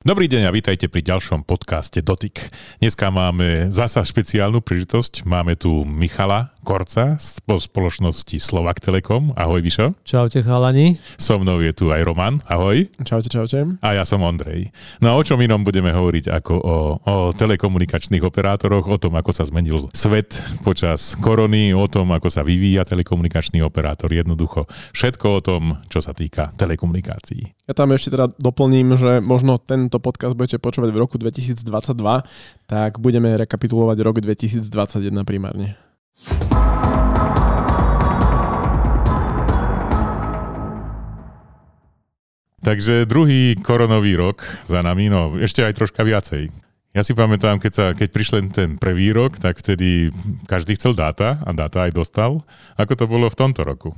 Dobrý deň a vítajte pri ďalšom podcaste Dotyk. Dneska máme zasa špeciálnu príležitosť. Máme tu Michala Korca z spoločnosti Slovak Telekom. Ahoj, Mišo. Čaute, chalani. So mnou je tu aj Roman. Ahoj. Čaute, čaute. A ja som Ondrej. No a o čom inom budeme hovoriť ako o, o telekomunikačných operátoroch, o tom, ako sa zmenil svet počas korony, o tom, ako sa vyvíja telekomunikačný operátor. Jednoducho všetko o tom, čo sa týka telekomunikácií. Ja tam ešte teda doplním, že možno tento podcast budete počúvať v roku 2022, tak budeme rekapitulovať rok 2021 primárne. Takže druhý koronový rok za nami, no ešte aj troška viacej. Ja si pamätám, keď, sa, keď prišiel ten prvý rok, tak vtedy každý chcel dáta a dáta aj dostal. Ako to bolo v tomto roku?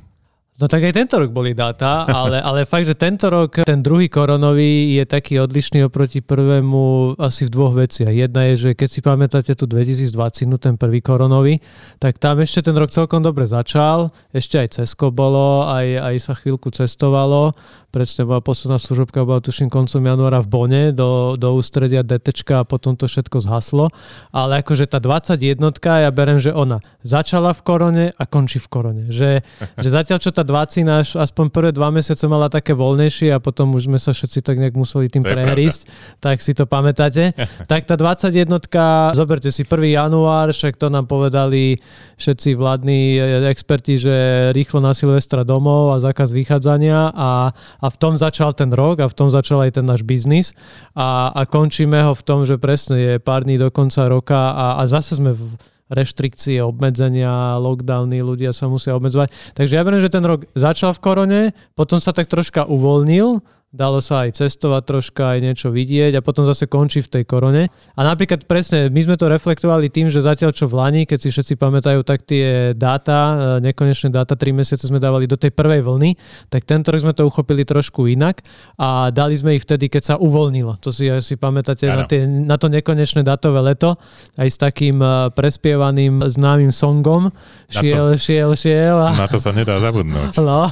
No tak aj tento rok boli dáta, ale, ale fakt, že tento rok, ten druhý koronový je taký odlišný oproti prvému asi v dvoch veciach. Jedna je, že keď si pamätáte tu 2020, ten prvý koronový, tak tam ešte ten rok celkom dobre začal, ešte aj Cesko bolo, aj, aj sa chvíľku cestovalo, presne bola posledná služobka, bola tuším koncom januára v Bone do, do ústredia DT a potom to všetko zhaslo, ale akože tá 21 ja berem, že ona začala v korone a končí v korone. Že, že zatiaľ, čo tá vacína aspoň prvé dva mesiace mala také voľnejšie a potom už sme sa všetci tak nejak museli tým prehrísť, tak si to pamätáte. tak tá 21 zoberte si 1. január, však to nám povedali všetci vládni e, experti, že rýchlo na Silvestra domov a zákaz vychádzania a, a v tom začal ten rok a v tom začal aj ten náš biznis a, a končíme ho v tom, že presne je pár dní do konca roka a, a zase sme v, reštrikcie, obmedzenia, lockdowny, ľudia sa musia obmedzovať. Takže ja verím, že ten rok začal v korone, potom sa tak troška uvoľnil, dalo sa aj cestovať troška, aj niečo vidieť a potom zase končí v tej korone. A napríklad presne, my sme to reflektovali tým, že zatiaľ čo v Lani, keď si všetci pamätajú, tak tie dáta, e, nekonečné dáta, 3 mesiace sme dávali do tej prvej vlny, tak tento rok sme to uchopili trošku inak a dali sme ich vtedy, keď sa uvoľnilo. To si asi pamätáte na, tie, na to nekonečné datové leto, aj s takým e, prespievaným známym songom. Šiel, šiel, šiel. A... Na to sa nedá zabudnúť. No,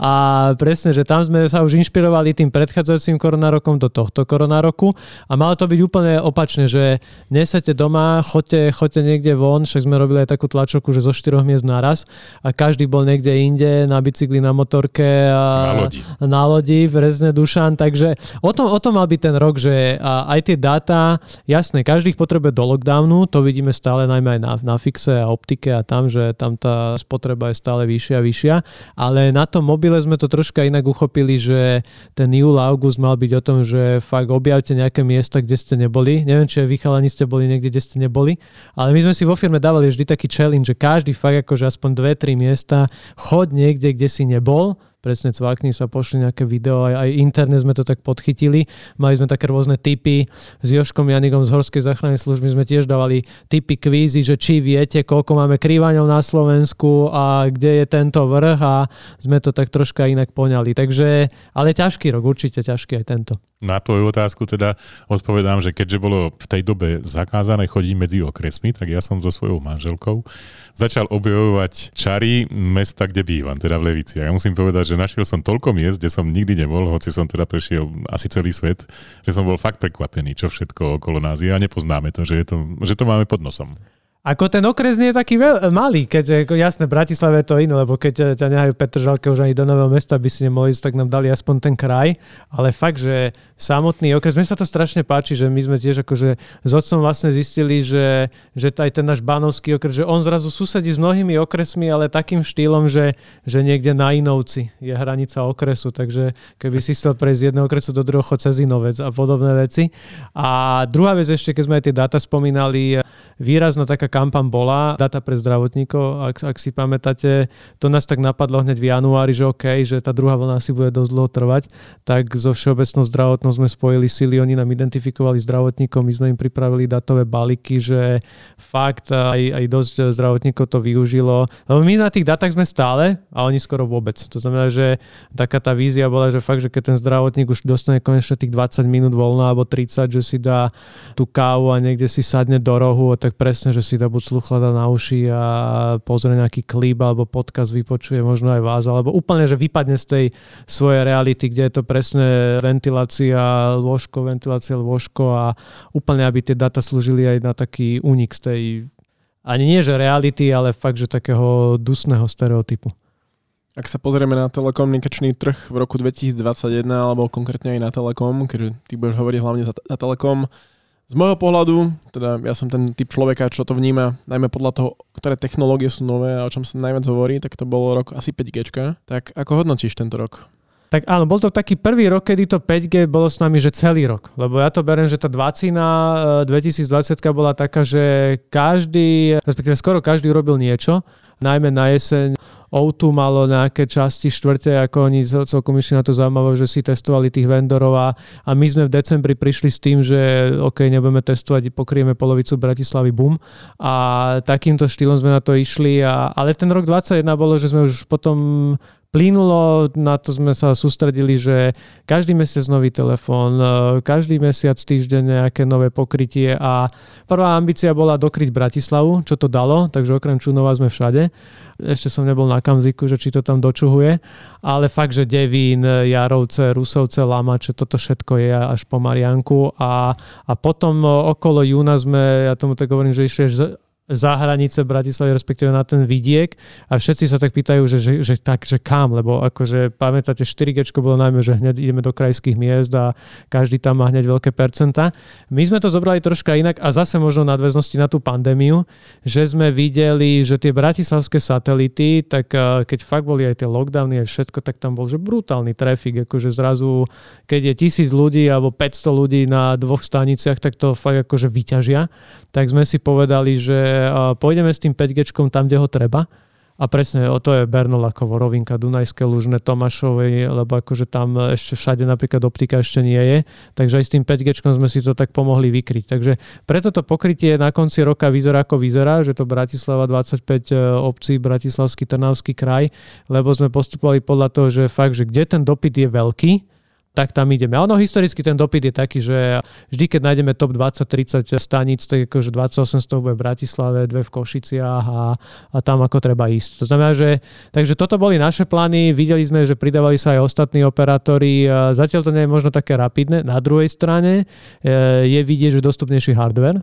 a presne, že tam sme sa už inšpirovali tým predchádzajúcim koronárokom do tohto koronároku. A malo to byť úplne opačne, že nesete doma, chodte, chodte niekde von, však sme robili aj takú tlačovku, že zo štyroch miest naraz. A každý bol niekde inde, na bicykli, na motorke a na lodi, na lodi Dušan, takže o tom, o tom mal byť ten rok, že aj tie dáta, jasné, každý ich potrebuje do lockdownu, to vidíme stále najmä aj na, na fixe a optike a tam, že tam tá spotreba je stále vyššia a vyššia, ale na tom mobile sme to troška inak uchopili, že ten júl a august mal byť o tom, že fakt objavte nejaké miesta, kde ste neboli. Neviem, či vy chalani ste boli niekde, kde ste neboli, ale my sme si vo firme dávali vždy taký challenge, že každý fakt akože aspoň dve, tri miesta chod niekde, kde si nebol presne cvakni sa, pošli nejaké video, aj, aj interne sme to tak podchytili. Mali sme také rôzne typy. S Joškom Janigom z Horskej záchrannej služby sme tiež dávali typy kvízy, že či viete, koľko máme krývaňov na Slovensku a kde je tento vrch a sme to tak troška inak poňali. Takže, ale ťažký rok, určite ťažký aj tento. Na tvoju otázku teda odpovedám, že keďže bolo v tej dobe zakázané chodiť medzi okresmi, tak ja som so svojou manželkou začal objavovať čary mesta, kde bývam, teda v Levici. A ja musím povedať, že našiel som toľko miest, kde som nikdy nebol, hoci som teda prešiel asi celý svet, že som bol fakt prekvapený, čo všetko okolo nás je a nepoznáme to, že, je to, že to máme pod nosom. Ako ten okres nie je taký veľ, malý, keď ako jasné, Bratislave je to iné, lebo keď ťa nehajú Petržalke už ani do nového mesta, by si nemohli ísť, tak nám dali aspoň ten kraj. Ale fakt, že samotný okres, mne sa to strašne páči, že my sme tiež akože s otcom vlastne zistili, že, že aj ten náš Banovský okres, že on zrazu susedí s mnohými okresmi, ale takým štýlom, že, že niekde na Inovci je hranica okresu, takže keby si chcel prejsť z jedného okresu do druhého cez Inovec a podobné veci. A druhá vec ešte, keď sme aj tie dáta spomínali, výrazná taká kampaň bola, data pre zdravotníkov, ak, ak si pamätáte, to nás tak napadlo hneď v januári, že OK, že tá druhá vlna asi bude dosť dlho trvať, tak zo Všeobecnou zdravotnou sme spojili sily, oni nám identifikovali zdravotníkov, my sme im pripravili datové balíky, že fakt aj, aj dosť zdravotníkov to využilo. Lebo my na tých datách sme stále a oni skoro vôbec. To znamená, že taká tá vízia bola, že fakt, že keď ten zdravotník už dostane konečne tých 20 minút voľna alebo 30, že si dá tú kávu a niekde si sadne do rohu, tak presne, že si dá buď sluchlada na uši a pozrie nejaký klip alebo podcast, vypočuje možno aj vás, alebo úplne, že vypadne z tej svojej reality, kde je to presne ventilácia lôžko, ventilácia lôžko a úplne, aby tie data slúžili aj na taký únik z tej ani nie, že reality, ale fakt, že takého dusného stereotypu. Ak sa pozrieme na telekomunikačný trh v roku 2021, alebo konkrétne aj na Telekom, keďže ty budeš hovoriť hlavne za, za Telekom, z môjho pohľadu, teda ja som ten typ človeka, čo to vníma, najmä podľa toho, ktoré technológie sú nové a o čom sa najviac hovorí, tak to bolo rok asi 5G. Tak ako hodnotíš tento rok? Tak áno, bol to taký prvý rok, kedy to 5G bolo s nami, že celý rok. Lebo ja to beriem, že tá 20 2020 bola taká, že každý, respektíve skoro každý robil niečo, najmä na jeseň O2 malo nejaké časti štvrte, ako oni celkom išli na to zaujímavé, že si testovali tých vendorov a, a my sme v decembri prišli s tým, že OK, nebudeme testovať, pokrieme polovicu Bratislavy, bum. A takýmto štýlom sme na to išli. A, ale ten rok 21 bolo, že sme už potom plynulo, na to sme sa sústredili, že každý mesiac nový telefón, e, každý mesiac týždeň nejaké nové pokrytie a prvá ambícia bola dokryť Bratislavu, čo to dalo, takže okrem Čunova sme všade. Ešte som nebol na Kamziku, že či to tam dočuhuje, ale fakt, že Devín, Jarovce, Rusovce, Lamače, toto všetko je až po Marianku a, a potom okolo júna sme, ja tomu tak hovorím, že išli za hranice Bratislavy, respektíve na ten vidiek a všetci sa tak pýtajú, že, že, že tak, že kam, lebo akože pamätáte, 4G bolo najmä, že hneď ideme do krajských miest a každý tam má hneď veľké percenta. My sme to zobrali troška inak a zase možno nadväznosti na tú pandémiu, že sme videli, že tie bratislavské satelity, tak eh, keď fakt boli aj tie lockdowny a všetko, tak tam bol že brutálny trafik, akože zrazu, keď je tisíc ľudí alebo 500 ľudí na dvoch staniciach, tak to fakt akože vyťažia. Tak sme si povedali, že pôjdeme s tým 5G tam, kde ho treba. A presne o to je Bernolakovo, Rovinka, Dunajské Lužné, Tomášovej, lebo akože tam ešte všade napríklad optika ešte nie je. Takže aj s tým 5G sme si to tak pomohli vykryť. Takže preto to pokrytie na konci roka vyzerá ako vyzerá, že to Bratislava 25 e, obcí, Bratislavský, Trnavský kraj, lebo sme postupovali podľa toho, že fakt, že kde ten dopyt je veľký, tak tam ideme. A ono historicky ten dopyt je taký, že vždy, keď nájdeme top 20-30 staníc, tak akože 28 z toho bude v Bratislave, dve v Košiciach a, a tam ako treba ísť. To znamená, že takže toto boli naše plány, videli sme, že pridávali sa aj ostatní operátori. Zatiaľ to nie je možno také rapidné. Na druhej strane e, je vidieť, že dostupnejší hardware,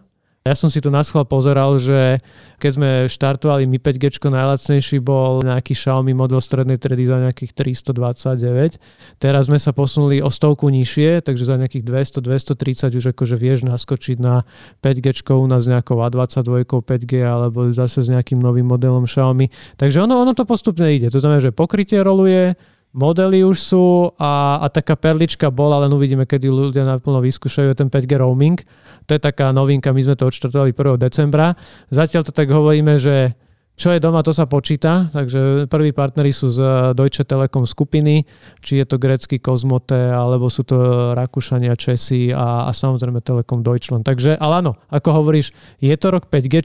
ja som si to na schvál pozeral, že keď sme štartovali Mi 5G, najlacnejší bol nejaký Xiaomi model strednej tredy za nejakých 329. Teraz sme sa posunuli o stovku nižšie, takže za nejakých 200-230 už akože vieš naskočiť na 5G u nás nejakou A22 5G alebo zase s nejakým novým modelom Xiaomi. Takže ono, ono to postupne ide. To znamená, že pokrytie roluje, modely už sú a, a taká perlička bola, len uvidíme, kedy ľudia naplno vyskúšajú ten 5G roaming. To je taká novinka, my sme to odštartovali 1. decembra. Zatiaľ to tak hovoríme, že čo je doma, to sa počíta, takže prví partneri sú z Deutsche Telekom skupiny, či je to grecký Kozmote, alebo sú to Rakúšania, Česi a, a samozrejme Telekom Deutschland. Takže, ale áno, ako hovoríš, je to rok 5G,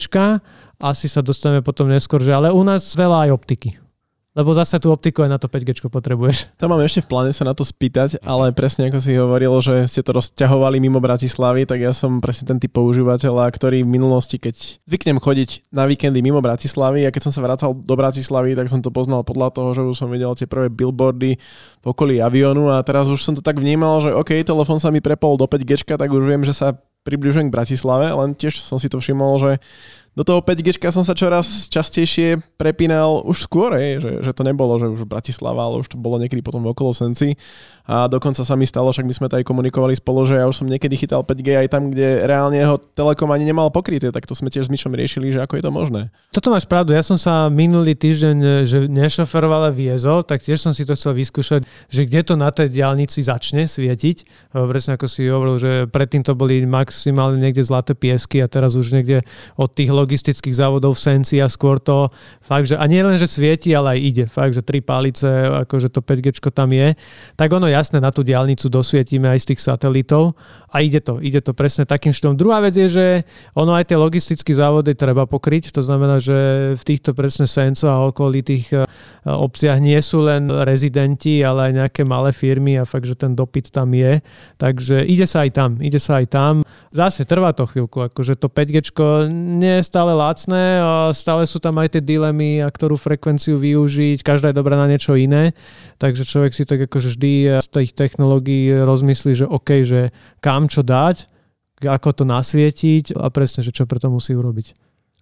asi sa dostaneme potom neskôr, že ale u nás veľa aj optiky. Lebo zase tú optiku aj na to 5G potrebuješ. To mám ešte v pláne sa na to spýtať, ale presne ako si hovoril, že ste to rozťahovali mimo Bratislavy, tak ja som presne ten typ používateľa, ktorý v minulosti, keď zvyknem chodiť na víkendy mimo Bratislavy a keď som sa vracal do Bratislavy, tak som to poznal podľa toho, že už som videl tie prvé billboardy v okolí avionu a teraz už som to tak vnímal, že OK, telefón sa mi prepol do 5G, tak už viem, že sa približujem k Bratislave, len tiež som si to všimol, že do toho 5G som sa čoraz častejšie prepínal už skôr, že, že to nebolo, že už Bratislava, ale už to bolo niekedy potom v okolo Senci a dokonca sa mi stalo, však my sme to aj komunikovali spolu, že ja už som niekedy chytal 5G aj tam, kde reálne ho Telekom ani nemal pokryté, tak to sme tiež s Myšom riešili, že ako je to možné. Toto máš pravdu, ja som sa minulý týždeň, že nešoferoval a viezol, tak tiež som si to chcel vyskúšať, že kde to na tej diálnici začne svietiť. Presne ako si hovoril, že predtým to boli maximálne niekde zlaté piesky a teraz už niekde od tých logistických závodov v Senci a skôr to fakt, že a nie len, že svieti, ale aj ide. Fakt, že tri palice, akože to 5G tam je. Tak ono jasné, na tú diálnicu dosvietime aj z tých satelitov a ide to, ide to presne takým štýlom. Druhá vec je, že ono aj tie logistické závody treba pokryť, to znamená, že v týchto presne Senco a okolitých e, obciach nie sú len rezidenti, ale aj nejaké malé firmy a fakt, že ten dopyt tam je. Takže ide sa aj tam, ide sa aj tam. Zase trvá to chvíľku, akože to 5G nie je stále lacné a stále sú tam aj tie dilemy, a ktorú frekvenciu využiť, každá je dobrá na niečo iné, takže človek si tak akože vždy z tých technológií rozmyslí, že OK, že kam čo dať, ako to nasvietiť a presne, že čo preto musí urobiť.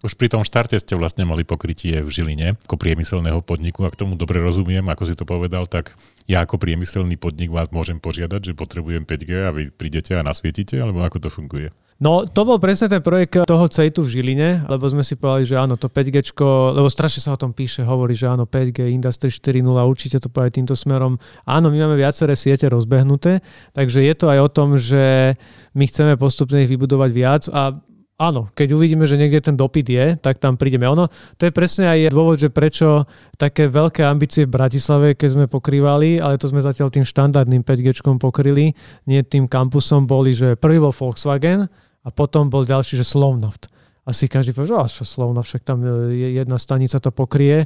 Už pri tom štarte ste vlastne mali pokrytie v Žiline ako priemyselného podniku. Ak tomu dobre rozumiem, ako si to povedal, tak ja ako priemyselný podnik vás môžem požiadať, že potrebujem 5G a vy prídete a nasvietite, alebo ako to funguje? No, to bol presne ten projekt toho CETu v Žiline, lebo sme si povedali, že áno, to 5G, lebo strašne sa o tom píše, hovorí, že áno, 5G, Industry 4.0, určite to povedať týmto smerom. Áno, my máme viaceré siete rozbehnuté, takže je to aj o tom, že my chceme postupne ich vybudovať viac a áno, keď uvidíme, že niekde ten dopyt je, tak tam prídeme. Ono, to je presne aj dôvod, že prečo také veľké ambície v Bratislave, keď sme pokrývali, ale to sme zatiaľ tým štandardným 5G pokryli, nie tým kampusom boli, že prvý bol Volkswagen a potom bol ďalší, že Slovnaft. Asi každý povie, že Slovnaft, však tam je jedna stanica to pokrie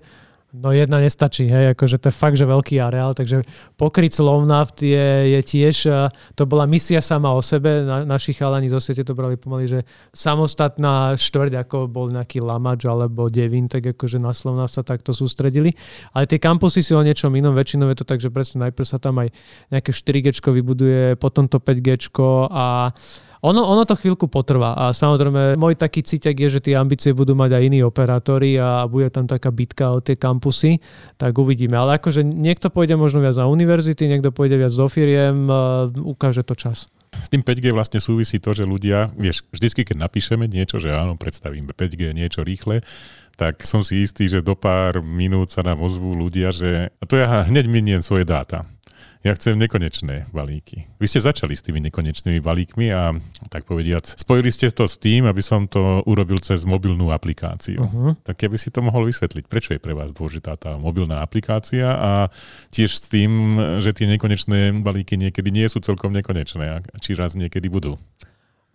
No jedna nestačí, hej, akože to je fakt, že veľký areál, takže pokryť Slovnaft je, je tiež, to bola misia sama o sebe, na, naši chalani zo siete to brali pomaly, že samostatná štvrť, ako bol nejaký Lamač alebo Devin, tak akože na Slovnaft sa takto sústredili. Ale tie kampusy sú o niečom inom, väčšinou je to tak, že presne najprv sa tam aj nejaké 4G vybuduje, potom to 5G a ono, ono to chvíľku potrvá a samozrejme môj taký cítek je, že tie ambície budú mať aj iní operátori a bude tam taká bitka o tie kampusy, tak uvidíme. Ale akože niekto pôjde možno viac na univerzity, niekto pôjde viac do firiem, ukáže to čas. S tým 5G vlastne súvisí to, že ľudia, vieš, vždycky keď napíšeme niečo, že áno, predstavíme 5G, niečo rýchle, tak som si istý, že do pár minút sa nám ozvú ľudia, že a to ja hneď miniem svoje dáta. Ja chcem nekonečné balíky. Vy ste začali s tými nekonečnými balíkmi a tak povediac, spojili ste to s tým, aby som to urobil cez mobilnú aplikáciu. Uh-huh. Tak keby si to mohol vysvetliť, prečo je pre vás dôležitá tá mobilná aplikácia a tiež s tým, že tie nekonečné balíky niekedy nie sú celkom nekonečné a či raz niekedy budú.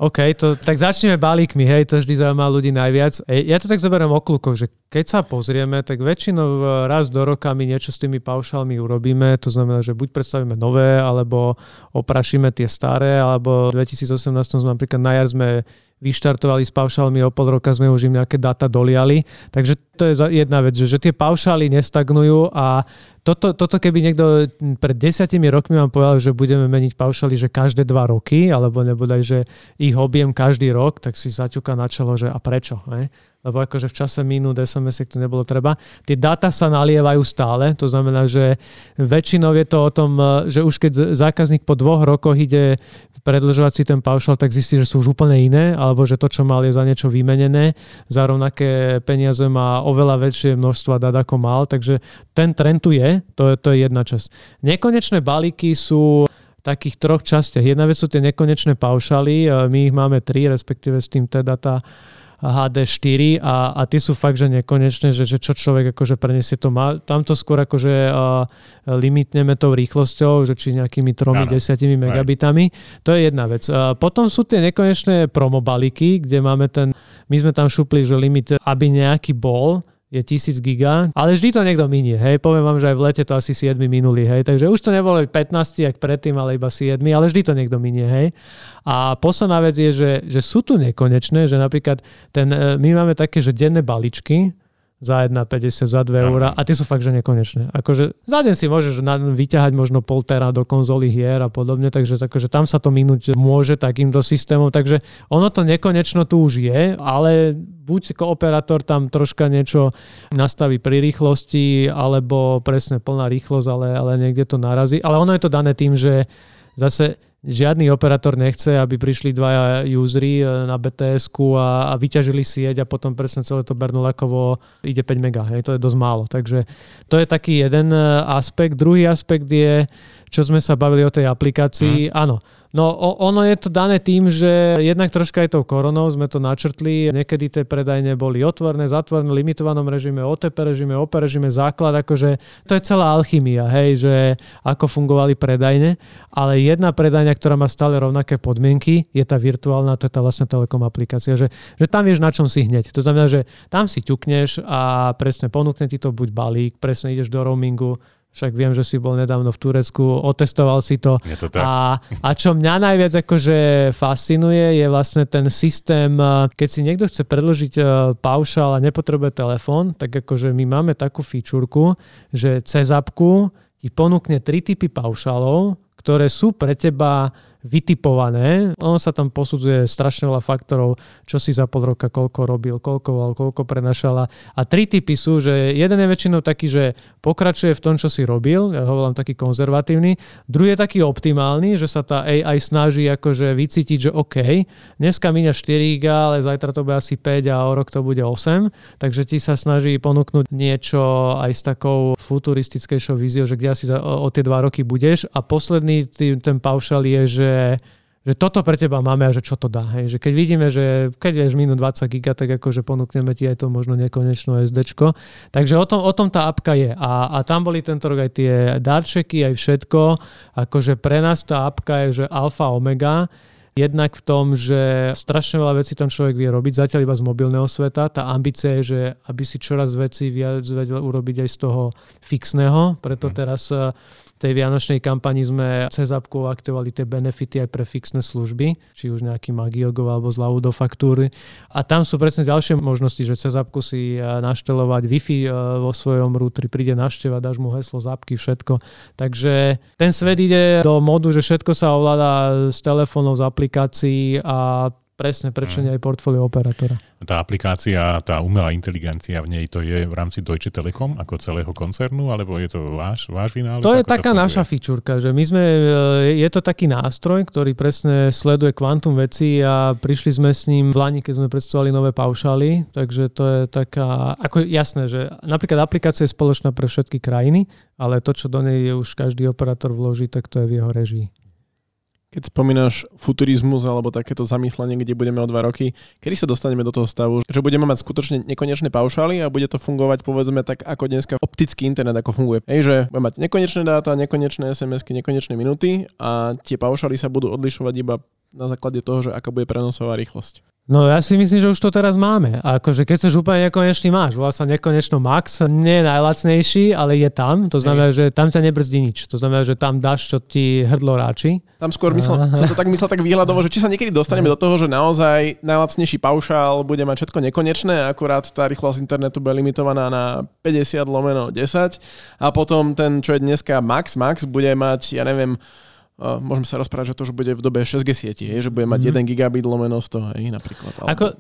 OK, to, tak začneme balíkmi, hej, to vždy zaujíma ľudí najviac. E, ja to tak zoberiem okľukov, že keď sa pozrieme, tak väčšinou e, raz do roka my niečo s tými paušálmi urobíme, to znamená, že buď predstavíme nové, alebo oprašíme tie staré, alebo v 2018 sme napríklad na jar sme vyštartovali s paušálmi, o pol roka sme už im nejaké data doliali. Takže to je jedna vec, že, že tie paušály nestagnujú a toto, toto keby niekto pred desiatimi rokmi vám povedal, že budeme meniť paušály, že každé dva roky, alebo nebodaj, že ich objem každý rok, tak si zaťuka na čelo, že a prečo? Ne? Lebo akože v čase minút SMS to nebolo treba. Tie dáta sa nalievajú stále, to znamená, že väčšinou je to o tom, že už keď zákazník po dvoch rokoch ide predlžovať si ten paušal, tak zistí, že sú už úplne iné, alebo že to, čo mal, je za niečo vymenené. Za rovnaké peniaze má oveľa väčšie množstva dát, ako mal, takže ten trend tu je, to, to je jedna časť. Nekonečné balíky sú takých troch častiach. Jedna vec sú tie nekonečné paušaly, my ich máme tri, respektíve s tým teda tá HD4 a, a tie sú fakt, že nekonečné, že, že čo človek akože preniesie to má. Tam to skôr akože uh, limitneme tou rýchlosťou, že či nejakými 3-10 megabitami. To je jedna vec. Uh, potom sú tie nekonečné promobalíky, kde máme ten, my sme tam šupli, že limit, aby nejaký bol, je 1000 giga, ale vždy to niekto minie, hej, poviem vám, že aj v lete to asi 7 minulý, hej, takže už to nebolo 15, jak predtým, ale iba 7, ale vždy to niekto minie, hej. A posledná vec je, že, že sú tu nekonečné, že napríklad ten, e, my máme také, že denné baličky, za 1,50, za 2 eurá a tie sú fakt, že nekonečné. Akože za deň si môžeš vyťahať možno pol tera do konzoly hier a podobne, takže akože tam sa to minúť môže takýmto systémom, takže ono to nekonečno tu už je, ale buď operátor tam troška niečo nastaví pri rýchlosti, alebo presne plná rýchlosť, ale, ale niekde to narazí. Ale ono je to dané tým, že zase žiadny operátor nechce, aby prišli dvaja usery e, na bts a, a vyťažili sieť a potom presne celé to Bernoulakovo ide 5 mega. Hej, to je dosť málo. Takže to je taký jeden e, aspekt. Druhý aspekt je, čo sme sa bavili o tej aplikácii. Mm. Áno, No ono je to dané tým, že jednak troška aj tou koronou sme to načrtli. Niekedy tie predajne boli otvorné, zatvorené, limitovanom režime, OTP režime, OP režime, základ, akože to je celá alchymia, hej, že ako fungovali predajne, ale jedna predajňa, ktorá má stále rovnaké podmienky, je tá virtuálna, to je tá vlastne telekom aplikácia, že, že tam vieš na čom si hneď. To znamená, že tam si ťukneš a presne ponúkne ti to buď balík, presne ideš do roamingu, však viem, že si bol nedávno v Turecku, otestoval si to. Je to tak. A, a čo mňa najviac akože fascinuje, je vlastne ten systém, keď si niekto chce predložiť e, paušal a nepotrebuje telefón, tak akože my máme takú fičúrku, že cez apku ti ponúkne tri typy paušalov, ktoré sú pre teba vytipované. On sa tam posudzuje strašne veľa faktorov, čo si za pol roka, koľko robil, koľko, koľko prenašala. A tri typy sú, že jeden je väčšinou taký, že pokračuje v tom, čo si robil, ja ho volám taký konzervatívny. Druhý je taký optimálny, že sa tá AI snaží akože vycítiť, že OK, dneska míňa 4 GB, ale zajtra to bude asi 5 a o rok to bude 8. Takže ti sa snaží ponúknuť niečo aj s takou futuristickejšou víziou, že kde asi za, o, o tie dva roky budeš. A posledný tý, ten paušal je, že že toto pre teba máme a že čo to dá. Hej. Že keď vidíme, že keď vieš minút 20 giga, tak akože ponúkneme ti aj to možno nekonečno SDčko. Takže o tom, o tom tá apka je. A, a tam boli tento rok aj tie darčeky, aj všetko. Akože pre nás tá apka je, že alfa omega. Jednak v tom, že strašne veľa vecí tam človek vie robiť, zatiaľ iba z mobilného sveta. Tá ambícia je, že aby si čoraz veci viac vedel urobiť aj z toho fixného. Preto mhm. teraz tej vianočnej kampani sme cez appku aktivovali tie benefity aj pre fixné služby, či už nejaký Magiogov alebo zľavu do faktúry. A tam sú presne ďalšie možnosti, že cez appku si e, naštelovať Wi-Fi e, vo svojom routeri, príde našteva, dáš mu heslo, zapky, všetko. Takže ten svet ide do modu, že všetko sa ovláda z telefónov, z aplikácií a presne prečo nie aj portfólio operátora tá aplikácia, tá umelá inteligencia v nej, to je v rámci Deutsche Telekom ako celého koncernu, alebo je to váš, váš vynález? To je taká to naša fičúrka, že my sme, e, je to taký nástroj, ktorý presne sleduje kvantum veci a prišli sme s ním v Lani, keď sme predstavovali nové paušály, takže to je taká, ako jasné, že napríklad aplikácia je spoločná pre všetky krajiny, ale to, čo do nej je už každý operátor vloží, tak to je v jeho režii. Keď spomínaš futurizmus alebo takéto zamyslenie, kde budeme o dva roky, kedy sa dostaneme do toho stavu, že budeme mať skutočne nekonečné paušály a bude to fungovať povedzme tak ako dneska optický internet ako funguje. Hej, že budeme mať nekonečné dáta, nekonečné SMS-ky, nekonečné minuty a tie paušály sa budú odlišovať iba na základe toho, že aká bude prenosová rýchlosť. No ja si myslím, že už to teraz máme. A akože keď chceš úplne nekonečný máš, volá sa nekonečno max, nie je najlacnejší, ale je tam. To znamená, že tam ťa nebrzdí nič. To znamená, že tam dáš, čo ti hrdlo ráči. Tam skôr myslel, som to tak myslel tak výhľadovo, že či sa niekedy dostaneme do toho, že naozaj najlacnejší paušál bude mať všetko nekonečné, akurát tá rýchlosť internetu bude limitovaná na 50 lomeno 10 a potom ten, čo je dneska max, max bude mať, ja neviem, môžeme sa rozprávať, že to už bude v dobe 6G sieti, hej, že bude mať mm. 1 gigabit lomeno 100, hej, napríklad. Ako,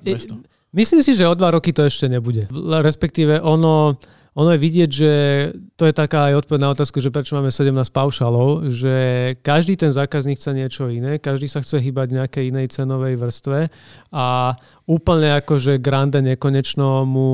myslím si, že o dva roky to ešte nebude. Respektíve ono, ono je vidieť, že to je taká aj odpoveď na otázku, že prečo máme 17 paušalov, že každý ten zákazník chce niečo iné, každý sa chce hýbať v nejakej inej cenovej vrstve a úplne akože grande nekonečno mu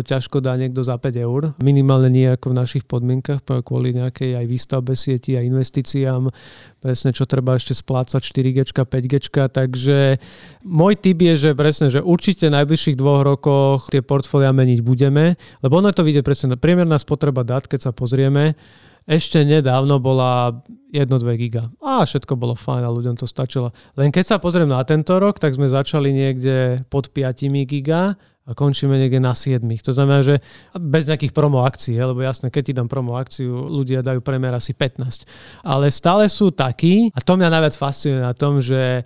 ťažko dá niekto za 5 eur. Minimálne nie ako v našich podmienkach, kvôli nejakej aj výstavbe sieti a investíciám, presne čo treba ešte splácať 4G, 5G, takže môj tip je, že presne, že určite v najbližších dvoch rokoch tie portfólia meniť budeme, lebo ono to vidie presne, priemerná spotreba dát, keď sa pozrieme, ešte nedávno bola 1-2 giga. A všetko bolo fajn a ľuďom to stačilo. Len keď sa pozriem na tento rok, tak sme začali niekde pod 5 giga a končíme niekde na 7. To znamená, že bez nejakých promo akcií, lebo jasné, keď ti dám promo akciu, ľudia dajú premer asi 15. Ale stále sú takí, a to mňa najviac fascinuje na tom, že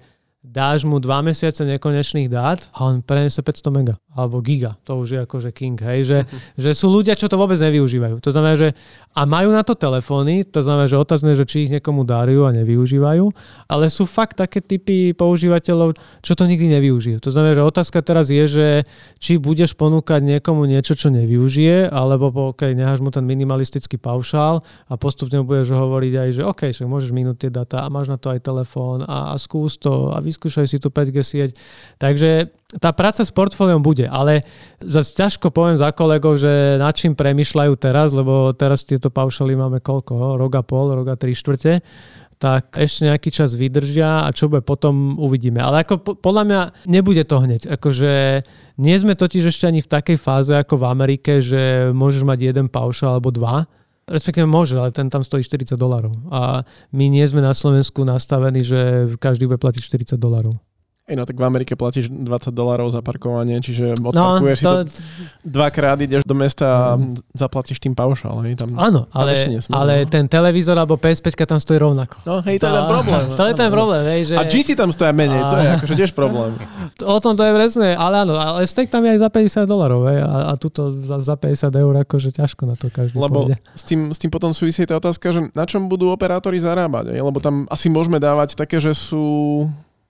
dáš mu dva mesiace nekonečných dát a on prenese 500 mega alebo giga. To už je akože king, hej. Že, že sú ľudia, čo to vôbec nevyužívajú. To znamená, že a majú na to telefóny, to znamená, že otázne, že či ich niekomu darujú a nevyužívajú, ale sú fakt také typy používateľov, čo to nikdy nevyužijú. To znamená, že otázka teraz je, že či budeš ponúkať niekomu niečo, čo nevyužije, alebo OK, necháš mu ten minimalistický paušál a postupne budeš hovoriť aj, že OK, však môžeš minúť tie data a máš na to aj telefón a, a skús to a vyskúšaj si tú 5G sieť. Takže tá práca s portfóliom bude, ale zase ťažko poviem za kolegov, že nad čím premyšľajú teraz, lebo teraz tieto paušaly máme koľko? Rok a pol, rok tri štvrte tak ešte nejaký čas vydržia a čo bude potom uvidíme. Ale ako podľa mňa nebude to hneď. Akože nie sme totiž ešte ani v takej fáze ako v Amerike, že môžeš mať jeden paušal alebo dva. Respektíve môže, ale ten tam stojí 40 dolarov. A my nie sme na Slovensku nastavení, že každý bude platiť 40 dolarov. Ej, no tak v Amerike platíš 20 dolárov za parkovanie, čiže odparkuješ no, to... si to dvakrát, ideš do mesta a mm. zaplatíš tým paušal. Hej, tam, Áno, ale, ale no. ten televízor alebo PS5 tam stojí rovnako. No hej, to je ten problém. To je ten problém, hej, že... A GC tam stoja menej, to je akože tiež problém. O tom to je presne, ale áno, ale steak tam je aj za 50 dolárov, hej, a, a tuto za, za 50 eur akože ťažko na to každý Lebo s tým, s tým potom súvisí tá otázka, že na čom budú operátori zarábať, hej? lebo tam asi môžeme dávať také, že sú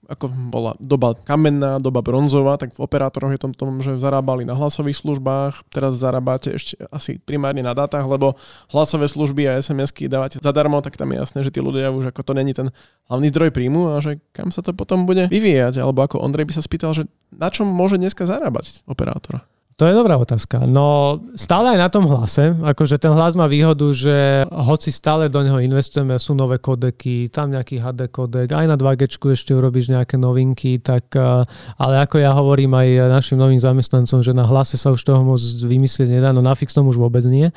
ako bola doba kamenná, doba bronzová, tak v operátoroch je tom, tom, že zarábali na hlasových službách, teraz zarábate ešte asi primárne na dátach, lebo hlasové služby a SMS-ky dávate zadarmo, tak tam je jasné, že tí ľudia už ako to není ten hlavný zdroj príjmu a že kam sa to potom bude vyvíjať, alebo ako Ondrej by sa spýtal, že na čom môže dneska zarábať operátor? To je dobrá otázka. No stále aj na tom hlase, akože ten hlas má výhodu, že hoci stále do neho investujeme, sú nové kodeky, tam nejaký HD kodek, aj na 2G ešte urobíš nejaké novinky, tak, eh, ale ako ja hovorím aj našim novým zamestnancom, že na hlase sa už toho moc vymyslieť nedá, no na fixnom už vôbec nie.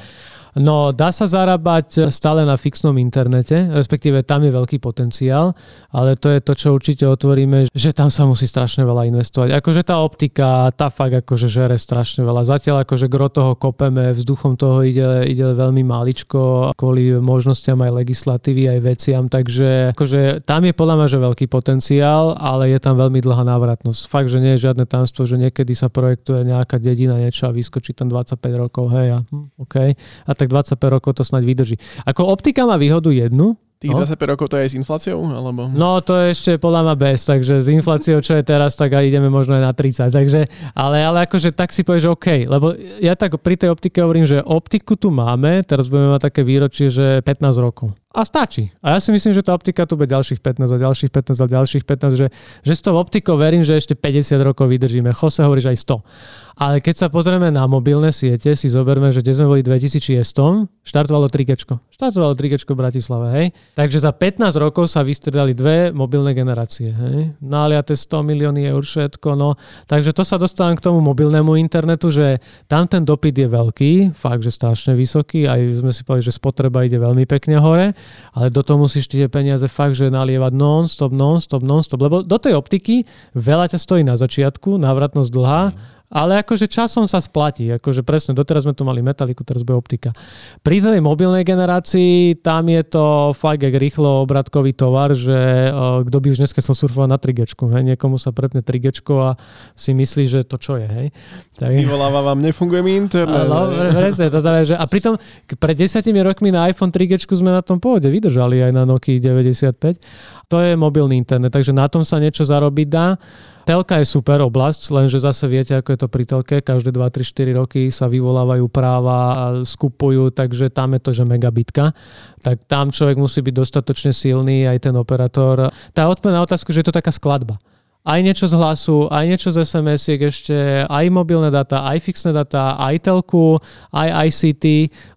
No dá sa zarábať stále na fixnom internete, respektíve tam je veľký potenciál, ale to je to, čo určite otvoríme, že tam sa musí strašne veľa investovať. Akože tá optika, tá fakt akože žere strašne veľa. Zatiaľ akože gro toho kopeme, vzduchom toho ide, ide veľmi maličko kvôli možnostiam aj legislatívy, aj veciam, takže akože tam je podľa mňa že veľký potenciál, ale je tam veľmi dlhá návratnosť. Fakt, že nie je žiadne tamstvo, že niekedy sa projektuje nejaká dedina niečo a vyskočí tam 25 rokov, hej, a, hm, okay. a tak 25 rokov to snáď vydrží. Ako optika má výhodu jednu, Tých no? 25 rokov to je aj s infláciou? Alebo... No to je ešte podľa mňa bez, takže s infláciou, čo je teraz, tak aj ideme možno aj na 30. Takže, ale, ale akože tak si povieš, že OK. Lebo ja tak pri tej optike hovorím, že optiku tu máme, teraz budeme mať také výročie, že 15 rokov. A stačí. A ja si myslím, že tá optika tu bude ďalších 15 a ďalších 15 a ďalších 15, že, že s tou optikou verím, že ešte 50 rokov vydržíme. Chose hovoríš aj 100. Ale keď sa pozrieme na mobilné siete, si zoberme, že kde sme boli v 2006, štartovalo 3 Štartovalo 3 v Bratislave, hej. Takže za 15 rokov sa vystredali dve mobilné generácie, hej. Naliate 100 milióny eur všetko, no. Takže to sa dostávam k tomu mobilnému internetu, že tam ten dopyt je veľký, fakt, že strašne vysoký, aj sme si povedali, že spotreba ide veľmi pekne hore ale do toho musíš tie peniaze fakt, že nalievať non-stop, non-stop, non-stop, lebo do tej optiky veľa ťa stojí na začiatku, návratnosť dlhá, mm ale akože časom sa splatí. Akože presne, doteraz sme tu mali metaliku, teraz bude optika. Pri tej mobilnej generácii tam je to fakt jak rýchlo obratkový tovar, že uh, kto by už dneska chcel surfovať na 3G. Hej? Niekomu sa prepne 3G a si myslí, že to čo je. Hej? Tak... Vyvoláva vám, nefunguje mi internet. No, presne, to znamená, že a pritom pred desiatimi rokmi na iPhone 3G sme na tom pôvode vydržali aj na Nokia 95. To je mobilný internet, takže na tom sa niečo zarobiť dá. Telka je super oblasť, lenže zase viete, ako je to pri telke. Každé 2, 3, 4 roky sa vyvolávajú práva a skupujú, takže tam je to, že megabitka. Tak tam človek musí byť dostatočne silný, aj ten operátor. Tá odpoveď na otázku, že je to taká skladba aj niečo z hlasu, aj niečo z SMS-iek ešte, aj mobilné data, aj fixné data, aj telku, aj ICT,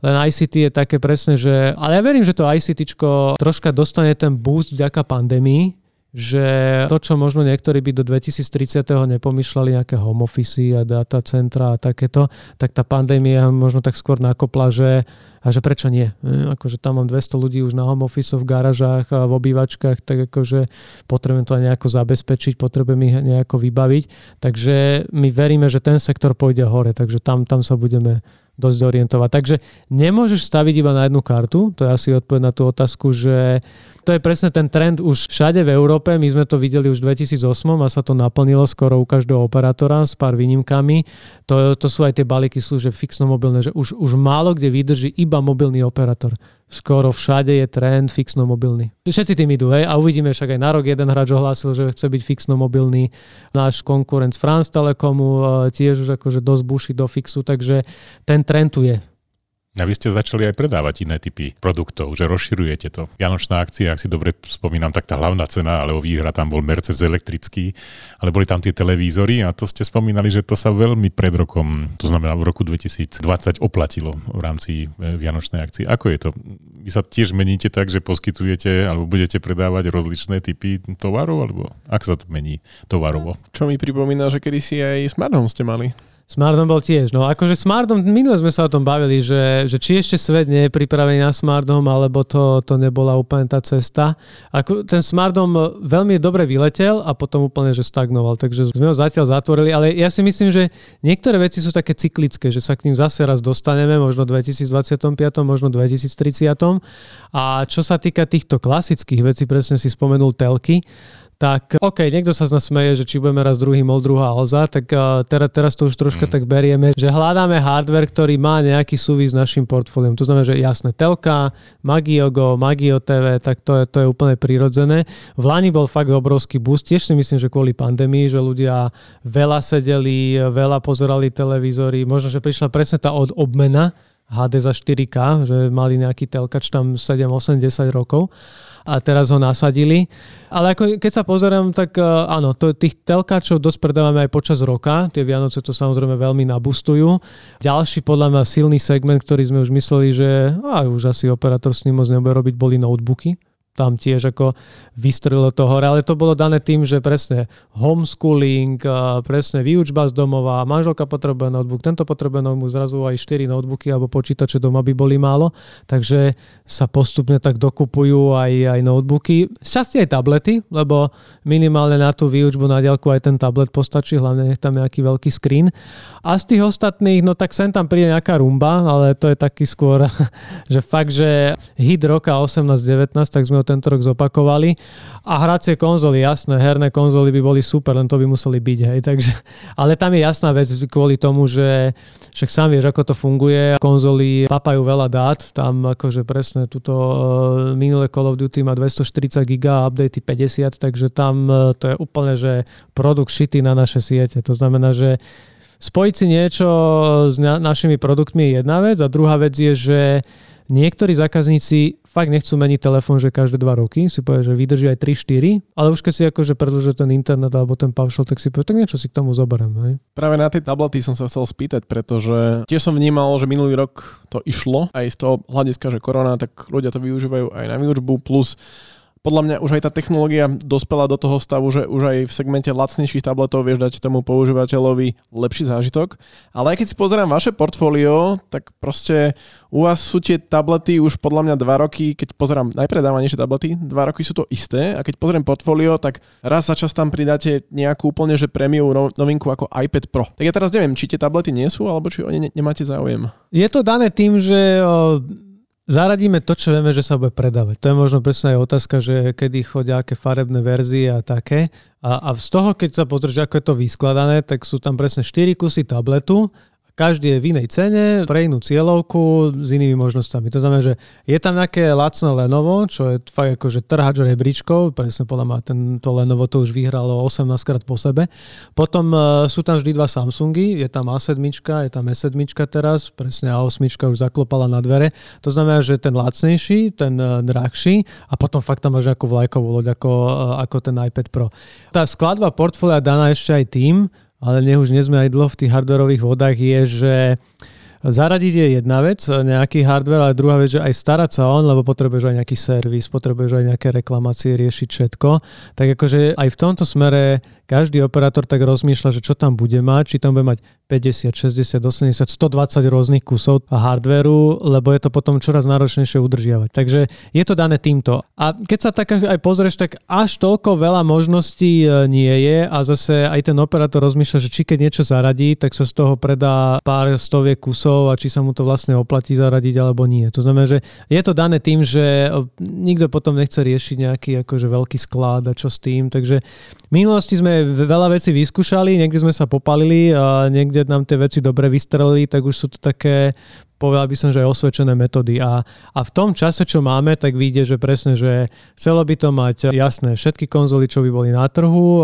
len ICT je také presne, že... Ale ja verím, že to ICT troška dostane ten boost vďaka pandémii, že to, čo možno niektorí by do 2030. nepomýšľali nejaké home office a data centra a takéto, tak tá pandémia možno tak skôr nakopla, že a že prečo nie? E, akože tam mám 200 ľudí už na home office v garážach a v obývačkách, tak akože potrebujem to aj nejako zabezpečiť, potrebujem ich nejako vybaviť. Takže my veríme, že ten sektor pôjde hore, takže tam, tam sa budeme dosť orientovať. Takže nemôžeš staviť iba na jednu kartu, to je asi odpoveď na tú otázku, že to je presne ten trend už všade v Európe. My sme to videli už v 2008 a sa to naplnilo skoro u každého operátora s pár výnimkami. To, to sú aj tie balíky služieb fixno mobilné, že už, už málo kde vydrží iba mobilný operátor. Skoro všade je trend fixno mobilný. Všetci tým idú, hej? A uvidíme však aj na rok jeden hráč ohlásil, že chce byť fixno mobilný. Náš konkurent France Telekomu e, tiež už akože dosť buší do fixu, takže ten trend tu je. A vy ste začali aj predávať iné typy produktov, že rozširujete to. Vianočná akcia, ak si dobre spomínam, tak tá hlavná cena, alebo výhra tam bol Mercedes elektrický, ale boli tam tie televízory a to ste spomínali, že to sa veľmi pred rokom, to znamená v roku 2020 oplatilo v rámci e, Vianočnej akcie. Ako je to? Vy sa tiež meníte tak, že poskytujete alebo budete predávať rozličné typy tovarov, alebo ak sa to mení tovarovo? Čo mi pripomína, že kedysi aj Smart Home ste mali. Smartdom bol tiež. No akože Smartdom, minule sme sa o tom bavili, že, že či ešte svet nie je pripravený na Smartdom, alebo to, to nebola úplne tá cesta. Ako, ten Smartdom veľmi dobre vyletel a potom úplne, že stagnoval. Takže sme ho zatiaľ zatvorili, ale ja si myslím, že niektoré veci sú také cyklické, že sa k ním zase raz dostaneme, možno 2025, možno 2030. A čo sa týka týchto klasických vecí, presne si spomenul telky, tak OK, niekto sa z nás smeje, že či budeme raz druhý MOL, druhá Alza, tak uh, teraz, teraz to už troška mm. tak berieme, že hľadáme hardware, ktorý má nejaký súvis s našim portfóliom. To znamená, že jasné, Telka, Magio Go, Magio TV, tak to je, to je úplne prirodzené. V Lani bol fakt obrovský boost, tiež si myslím, že kvôli pandémii, že ľudia veľa sedeli, veľa pozerali televízory, možno, že prišla presne tá od obmena, HD za 4K, že mali nejaký telkač tam 7, 8, 10 rokov a teraz ho nasadili. Ale ako keď sa pozerám, tak e, áno, to, tých telkáčov dosť predávame aj počas roka. Tie Vianoce to samozrejme veľmi nabustujú. Ďalší podľa mňa silný segment, ktorý sme už mysleli, že á, už asi operátor s ním moc nebude robiť, boli notebooky tam tiež ako vystrelilo to hore, ale to bolo dané tým, že presne homeschooling, presne výučba z domova, manželka potrebuje notebook, tento potrebuje notebook, zrazu aj 4 notebooky alebo počítače doma by boli málo, takže sa postupne tak dokupujú aj, aj notebooky, z časti aj tablety, lebo minimálne na tú výučbu na diaľku aj ten tablet postačí, hlavne nech tam nejaký veľký screen. A z tých ostatných, no tak sem tam príde nejaká rumba, ale to je taký skôr, že fakt, že hit roka 18-19, tak sme tento rok zopakovali. A hracie konzoly, jasné, herné konzoly by boli super, len to by museli byť, hej. Takže, ale tam je jasná vec kvôli tomu, že však sám vieš, ako to funguje. Konzoly papajú veľa dát, tam akože presne túto uh, minulé Call of Duty má 240 giga a updaty 50, takže tam uh, to je úplne, že produkt šitý na naše siete. To znamená, že spojiť si niečo s na- našimi produktmi je jedna vec a druhá vec je, že Niektorí zákazníci fakt nechcú meniť telefón, že každé dva roky, si povie, že vydrží aj 3-4, ale už keď si akože predlžuje ten internet alebo ten paušal, tak si povie, tak niečo si k tomu zoberiem. Hej. Práve na tie tablety som sa chcel spýtať, pretože tiež som vnímal, že minulý rok to išlo aj z toho hľadiska, že korona, tak ľudia to využívajú aj na výučbu, plus podľa mňa už aj tá technológia dospela do toho stavu, že už aj v segmente lacnejších tabletov vieš dať tomu používateľovi lepší zážitok. Ale aj keď si pozerám vaše portfólio, tak proste u vás sú tie tablety už podľa mňa dva roky, keď pozerám najpredávanejšie tablety, dva roky sú to isté a keď pozriem portfólio, tak raz za čas tam pridáte nejakú úplne že prémiu novinku ako iPad Pro. Tak ja teraz neviem, či tie tablety nie sú, alebo či o ne nemáte záujem. Je to dané tým, že Zaradíme to, čo vieme, že sa bude predávať. To je možno presne aj otázka, že kedy chodia aké farebné verzie a také. A, a z toho, keď sa pozrieš, ako je to vyskladané, tak sú tam presne 4 kusy tabletu každý je v inej cene, pre inú cieľovku s inými možnosťami. To znamená, že je tam nejaké lacné Lenovo, čo je fakt akože trhač rebríčkov, presne podľa ma tento Lenovo to už vyhralo 18 krát po sebe. Potom uh, sú tam vždy dva Samsungy, je tam A7, je tam S7 teraz, presne A8 už zaklopala na dvere. To znamená, že ten lacnejší, ten uh, drahší a potom fakt tam máš nejakú vlajkovú loď ako, uh, ako ten iPad Pro. Tá skladba portfólia daná ešte aj tým, ale nech už nie sme aj dlho v tých hardwareových vodách, je, že Zaradiť je jedna vec, nejaký hardware, ale druhá vec, že aj starať sa on, lebo potrebuješ aj nejaký servis, potrebuješ aj nejaké reklamácie, riešiť všetko. Tak akože aj v tomto smere každý operátor tak rozmýšľa, že čo tam bude mať, či tam bude mať 50, 60, 80, 120 rôznych kusov hardveru, lebo je to potom čoraz náročnejšie udržiavať. Takže je to dané týmto. A keď sa tak aj pozrieš, tak až toľko veľa možností e, nie je a zase aj ten operátor rozmýšľa, že či keď niečo zaradí, tak sa z toho predá pár stoviek kusov a či sa mu to vlastne oplatí zaradiť alebo nie. To znamená, že je to dané tým, že e, nikto potom nechce riešiť nejaký akože veľký sklad a čo s tým. Takže v minulosti sme veľa vecí vyskúšali, niekde sme sa popalili a niekde nám tie veci dobre vystrelili, tak už sú to také povedal by som, že aj osvedčené metódy. A, a v tom čase, čo máme, tak vyjde, že presne, že chcelo by to mať jasné všetky konzoly, čo by boli na trhu,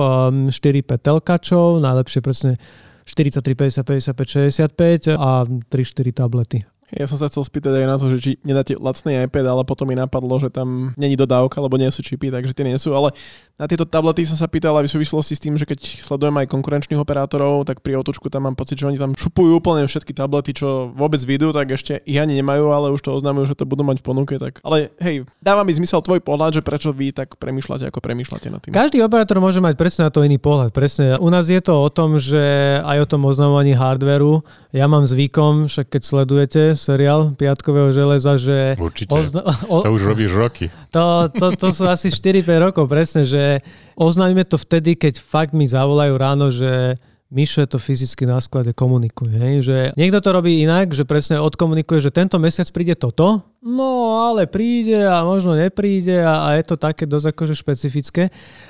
4-5 telkačov, najlepšie presne 43, 50, 55, 65 a 3-4 tablety. Ja som sa chcel spýtať aj na to, že či nedáte lacný iPad, ale potom mi napadlo, že tam není dodávka, lebo nie sú čipy, takže tie nie sú. Ale Na tieto tablety som sa pýtal aj v súvislosti s tým, že keď sledujem aj konkurenčných operátorov, tak pri otočku tam mám pocit, že oni tam šupujú úplne všetky tablety, čo vôbec vidú, tak ešte ich ani nemajú, ale už to oznamujú, že to budú mať v ponuke. Tak... Ale hej, dáva mi zmysel tvoj pohľad, že prečo vy tak premýšľate, ako premýšľate na tým. Každý operátor môže mať presne na to iný pohľad. Presne. U nás je to o tom, že aj o tom oznamovaní hardveru. Ja mám zvykom, však keď sledujete seriál Piatkového železa, že... Určite. Ozna- o- to už robíš roky. To, to, to sú asi 4-5 rokov, presne, že oznámime to vtedy, keď fakt mi zavolajú ráno, že Mišo to fyzicky na sklade komunikuje. Hej? Že niekto to robí inak, že presne odkomunikuje, že tento mesiac príde toto, no ale príde a možno nepríde a, a je to také dosť akože špecifické.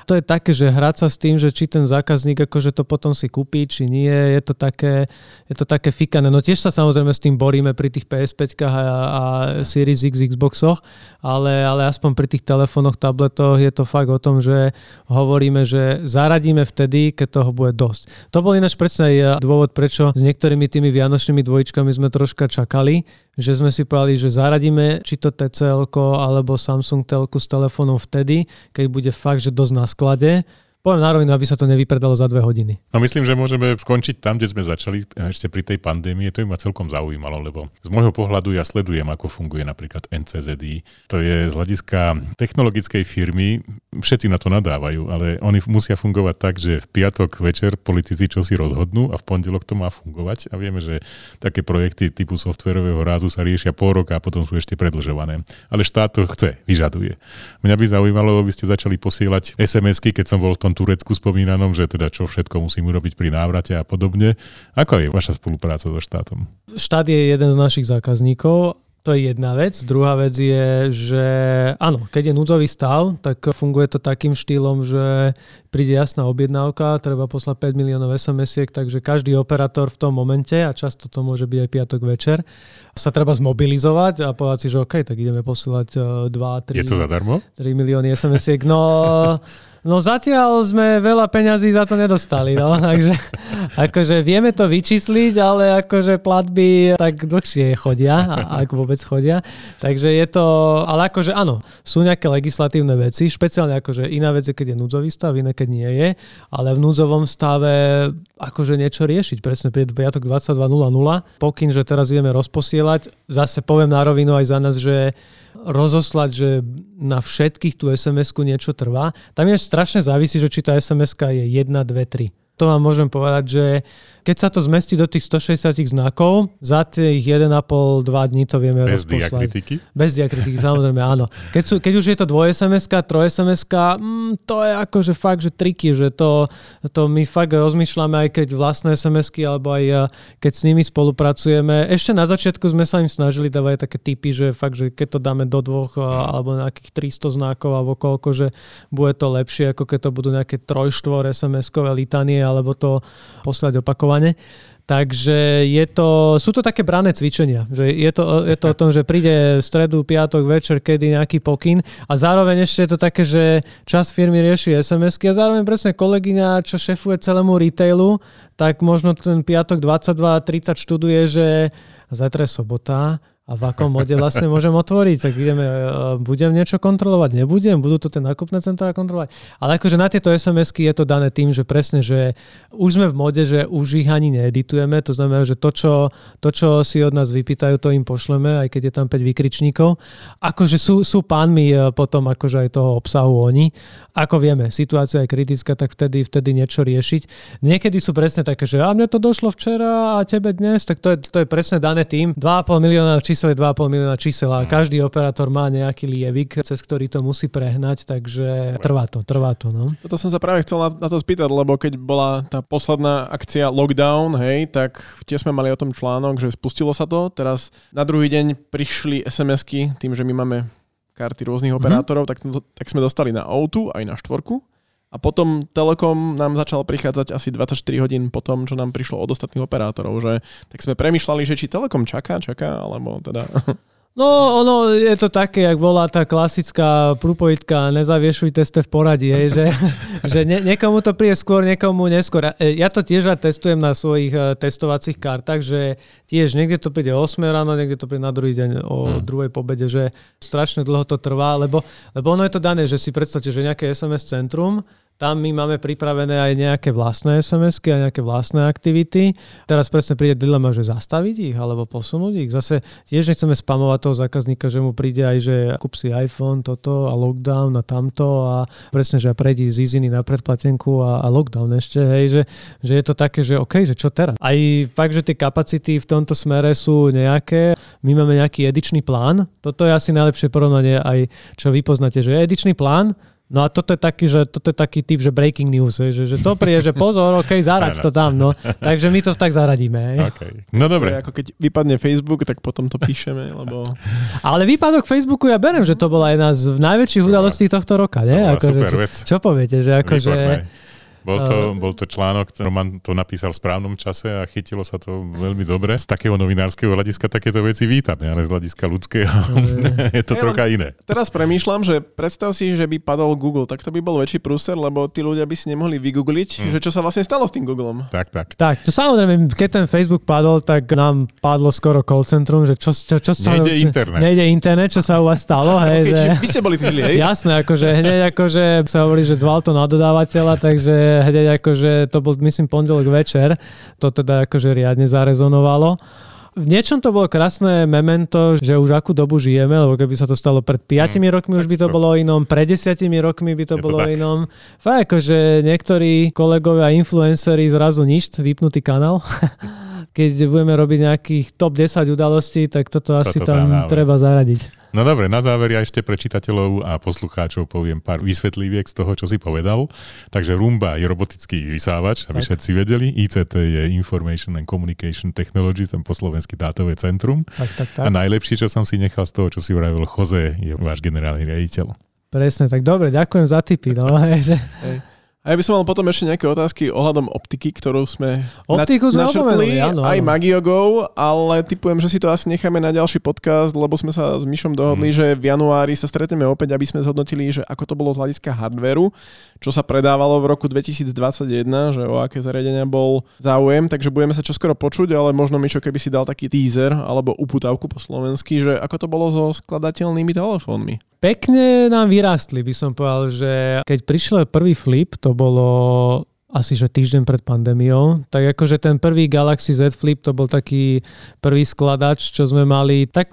To je také, že hrať sa s tým, že či ten zákazník akože to potom si kúpi, či nie, je to také, je to také fikané. No tiež sa samozrejme s tým boríme pri tých PS5 a, a Series X Xboxoch, ale, ale aspoň pri tých telefónoch, tabletoch je to fakt o tom, že hovoríme, že zaradíme vtedy, keď toho bude dosť. To bol ináč presne aj dôvod, prečo s niektorými tými vianočnými dvojičkami sme troška čakali, že sme si povedali, že zaradíme či to TCL alebo Samsung telku s telefónom vtedy, keď bude fakt, že dosť na sklade Poviem na rovinu, aby sa to nevypredalo za dve hodiny. No myslím, že môžeme skončiť tam, kde sme začali ešte pri tej pandémii. To ma celkom zaujímalo, lebo z môjho pohľadu ja sledujem, ako funguje napríklad NCZI. To je z hľadiska technologickej firmy, všetci na to nadávajú, ale oni musia fungovať tak, že v piatok večer politici čo si rozhodnú a v pondelok to má fungovať. A vieme, že také projekty typu softverového rázu sa riešia pol roka a potom sú ešte predlžované. Ale štát to chce, vyžaduje. Mňa by zaujímalo, aby ste začali posielať SMS-ky, keď som bol v tom tom Turecku spomínanom, že teda čo všetko musím urobiť pri návrate a podobne. Ako je vaša spolupráca so štátom? Štát je jeden z našich zákazníkov to je jedna vec. Druhá vec je, že áno, keď je núdzový stav, tak funguje to takým štýlom, že príde jasná objednávka, treba poslať 5 miliónov SMS-iek, takže každý operátor v tom momente, a často to môže byť aj piatok večer, sa treba zmobilizovať a povedať si, že OK, tak ideme posielať 2, 3, je to zadarmo? 3 milióny SMS-iek. No, No zatiaľ sme veľa peňazí za to nedostali, no, takže akože vieme to vyčísliť, ale akože platby tak dlhšie chodia, ak vôbec chodia. Takže je to, ale akože áno, sú nejaké legislatívne veci, špeciálne akože iná vec je, keď je núdzový stav, iné keď nie je, ale v núdzovom stave akože niečo riešiť. Presne piatok 22.00, pokyn, že teraz ideme rozposielať. Zase poviem na rovinu aj za nás, že rozoslať, že na všetkých tú SMS-ku niečo trvá. Tam je strašne závisí, že či tá SMS-ka je 1, 2, 3. To vám môžem povedať, že keď sa to zmestí do tých 160 znakov, za tých 1,5-2 dní to vieme Bez rozposlať. diakritiky? Bez diakritiky, samozrejme, áno. Keď, sú, keď už je to 2 sms 3 sms mm, to je akože fakt, že triky, že to, to my fakt rozmýšľame aj keď vlastné sms alebo aj eh, keď s nimi spolupracujeme. Ešte na začiatku sme sa im snažili dávať také typy, že fakt, že keď to dáme do dvoch eh, alebo nejakých 300 znakov alebo koľko, že bude to lepšie, ako keď to budú nejaké trojštvor SMS-kové litanie alebo to poslať opakovať opakovane. Takže je to, sú to také brané cvičenia. Že je, to, je to o tom, že príde v stredu, piatok, večer, kedy nejaký pokyn a zároveň ešte je to také, že čas firmy rieši SMS-ky a zároveň presne kolegyňa, čo šefuje celému retailu, tak možno ten piatok 22.30 študuje, že zajtra je sobota, a v akom mode vlastne môžem otvoriť, tak ideme, e, budem niečo kontrolovať, nebudem, budú to tie nákupné centrá kontrolovať. Ale akože na tieto SMS-ky je to dané tým, že presne, že už sme v mode, že už ich ani needitujeme, to znamená, že to čo, to, čo si od nás vypýtajú, to im pošleme, aj keď je tam 5 vykričníkov. Akože sú, sú pánmi e, potom akože aj toho obsahu oni. Ako vieme, situácia je kritická, tak vtedy, vtedy niečo riešiť. Niekedy sú presne také, že a mne to došlo včera a tebe dnes, tak to je, to je presne dané tým. 2,5 milióna čísel je 2,5 milióna čísel a mm. každý operátor má nejaký lievik, cez ktorý to musí prehnať, takže trvá to, trvá to. No. Toto som sa práve chcel na, na to spýtať, lebo keď bola tá posledná akcia lockdown, hej, tak tiež sme mali o tom článok, že spustilo sa to. Teraz na druhý deň prišli SMS-ky tým, že my máme karty rôznych mm-hmm. operátorov, tak, tak sme dostali na O2 aj na štvorku. A potom Telekom nám začal prichádzať asi 24 hodín po tom, čo nám prišlo od ostatných operátorov, že tak sme premyšľali, že či Telekom čaká, čaká, alebo teda... No, ono je to také, jak bola tá klasická prúpojitka nezaviešuj teste v poradí, hej, že, že ne, niekomu to príde skôr, niekomu neskôr. E, ja to tiež testujem na svojich e, testovacích kartách, že tiež niekde to príde o 8 ráno, niekde to príde na druhý deň o hmm. druhej pobede, že strašne dlho to trvá, lebo, lebo ono je to dané, že si predstavte, že nejaké SMS centrum, tam my máme pripravené aj nejaké vlastné SMS-ky a nejaké vlastné aktivity. Teraz presne príde dilema, že zastaviť ich alebo posunúť ich. Zase tiež nechceme spamovať toho zákazníka, že mu príde aj, že kúp si iPhone, toto a lockdown a tamto a presne, že prejdi z Iziny na predplatenku a, a lockdown ešte, hej, že, že je to také, že OK, že čo teraz? Aj fakt, že tie kapacity v tomto smere sú nejaké. My máme nejaký edičný plán. Toto je asi najlepšie porovnanie aj, čo vy poznáte, že je edičný plán, No a toto je taký, že toto je taký typ, že breaking news, že, že to príde, že pozor, ok, zaraď to tam, no. Takže my to tak zaradíme. Okay. No dobre. ako keď vypadne Facebook, tak potom to píšeme, lebo... Ale výpadok Facebooku ja berem, že to bola jedna z najväčších udalostí tohto roka, nie? Ako, super že, vec. Čo, čo poviete, že akože... Bol to, uh, bol to článok, Roman to napísal v správnom čase a chytilo sa to veľmi dobre. Z takého novinárskeho hľadiska takéto veci vítame, ale z hľadiska ľudského uh, je to ja, trocha iné. Teraz premýšľam, že predstav si, že by padol Google, tak to by bol väčší prúser, lebo tí ľudia by si nemohli vygoogliť, hmm. že čo sa vlastne stalo s tým Googlom. Tak, tak. Tak, to samozrejme, keď ten Facebook padol, tak nám padlo skoro call centrum, že čo, čo, čo sa... Nejde internet. Nejde internet, čo sa u vás stalo. Hej, okay, že... Vy ste boli tí zlí, hej? Jasné, akože hneď akože sa hovorí, že zval to na dodávateľa, takže hneď akože to bol myslím pondelok večer, to teda akože riadne zarezonovalo. V niečom to bolo krásne memento, že už akú dobu žijeme, lebo keby sa to stalo pred 5 mm, rokmi, už by to bolo inom, pred 10 rokmi by to Je bolo to inom. Fakt, akože niektorí kolegovia influenceri zrazu nič, vypnutý kanál. Keď budeme robiť nejakých top 10 udalostí, tak toto, toto asi tam treba zaradiť. No dobre, na záver ja ešte pre čitateľov a poslucháčov poviem pár vysvetliviek z toho, čo si povedal. Takže Rumba je robotický vysávač, aby tak. všetci vedeli. ICT je Information and Communication Technology, tam po slovensky dátové centrum. Tak, tak, tak. A najlepšie, čo som si nechal z toho, čo si vravil Jose, je váš generálny riaditeľ. Presne, tak dobre, ďakujem za tipy. No, hej. A ja by som mal potom ešte nejaké otázky ohľadom optiky, ktorú sme Optiku na- načrtli, áno, aj Magiogou, ale typujem, že si to asi necháme na ďalší podcast, lebo sme sa s Myšom dohodli, mm. že v januári sa stretneme opäť, aby sme zhodnotili, že ako to bolo z hľadiska hardveru, čo sa predávalo v roku 2021, že o aké zariadenia bol záujem, takže budeme sa čoskoro počuť, ale možno Myšo, keby si dal taký teaser alebo uputávku po slovensky, že ako to bolo so skladateľnými telefónmi? Pekne nám vyrástli, by som povedal, že keď prišiel prvý flip, to bolo asi že týždeň pred pandémiou, tak akože ten prvý Galaxy Z Flip to bol taký prvý skladač, čo sme mali, tak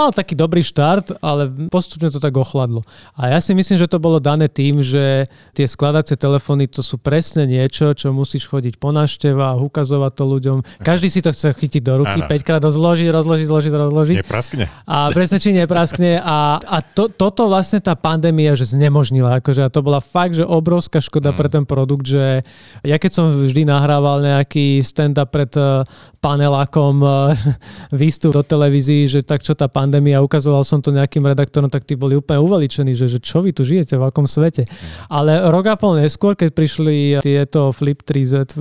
mal taký dobrý štart, ale postupne to tak ochladlo. A ja si myslím, že to bolo dané tým, že tie skladacie telefóny to sú presne niečo, čo musíš chodiť po návštevách, ukazovať to ľuďom. Každý si to chce chytiť do ruky, ano. 5 krát rozložiť, rozložiť, zložiť, rozložiť. Nepraskne. A presne či nepraskne. A, a to, toto vlastne tá pandémia že znemožnila. Akože, a to bola fakt, že obrovská škoda mm. pre ten produkt, že ja keď som vždy nahrával nejaký stand-up pred eh, panelákom eh, výstup do televízii, že tak čo tá pandémia pandémia, ukazoval som to nejakým redaktorom, tak tí boli úplne uveličení, že, že čo vy tu žijete, v akom svete. Ale rok a pol neskôr, keď prišli tieto Flip 3Z,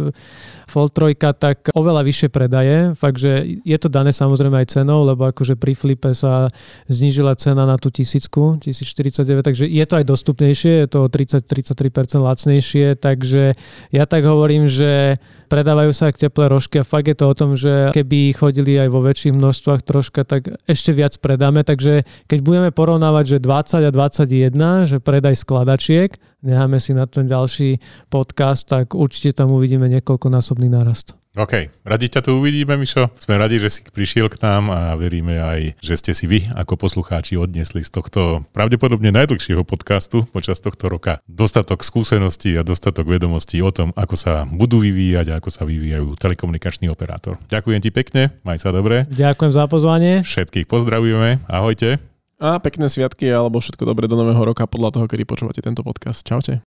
Fold 3, tak oveľa vyššie predaje. Fakt, že je to dané samozrejme aj cenou, lebo akože pri Flipe sa znížila cena na tú tisícku, 1049, takže je to aj dostupnejšie, je to 30-33% lacnejšie, takže ja tak hovorím, že predávajú sa aj teplé rožky a fakt je to o tom, že keby chodili aj vo väčších množstvách troška, tak ešte viac predáme. Takže keď budeme porovnávať, že 20 a 21, že predaj skladačiek, necháme si na ten ďalší podcast, tak určite tam uvidíme niekoľkonásobný nárast. OK, radi ťa tu uvidíme, Mišo. Sme radi, že si prišiel k nám a veríme aj, že ste si vy ako poslucháči odnesli z tohto pravdepodobne najdlhšieho podcastu počas tohto roka dostatok skúseností a dostatok vedomostí o tom, ako sa budú vyvíjať a ako sa vyvíjajú telekomunikačný operátor. Ďakujem ti pekne, maj sa dobre. Ďakujem za pozvanie. Všetkých pozdravujeme, ahojte. A pekné sviatky alebo všetko dobré do nového roka podľa toho, kedy počúvate tento podcast. Čaute.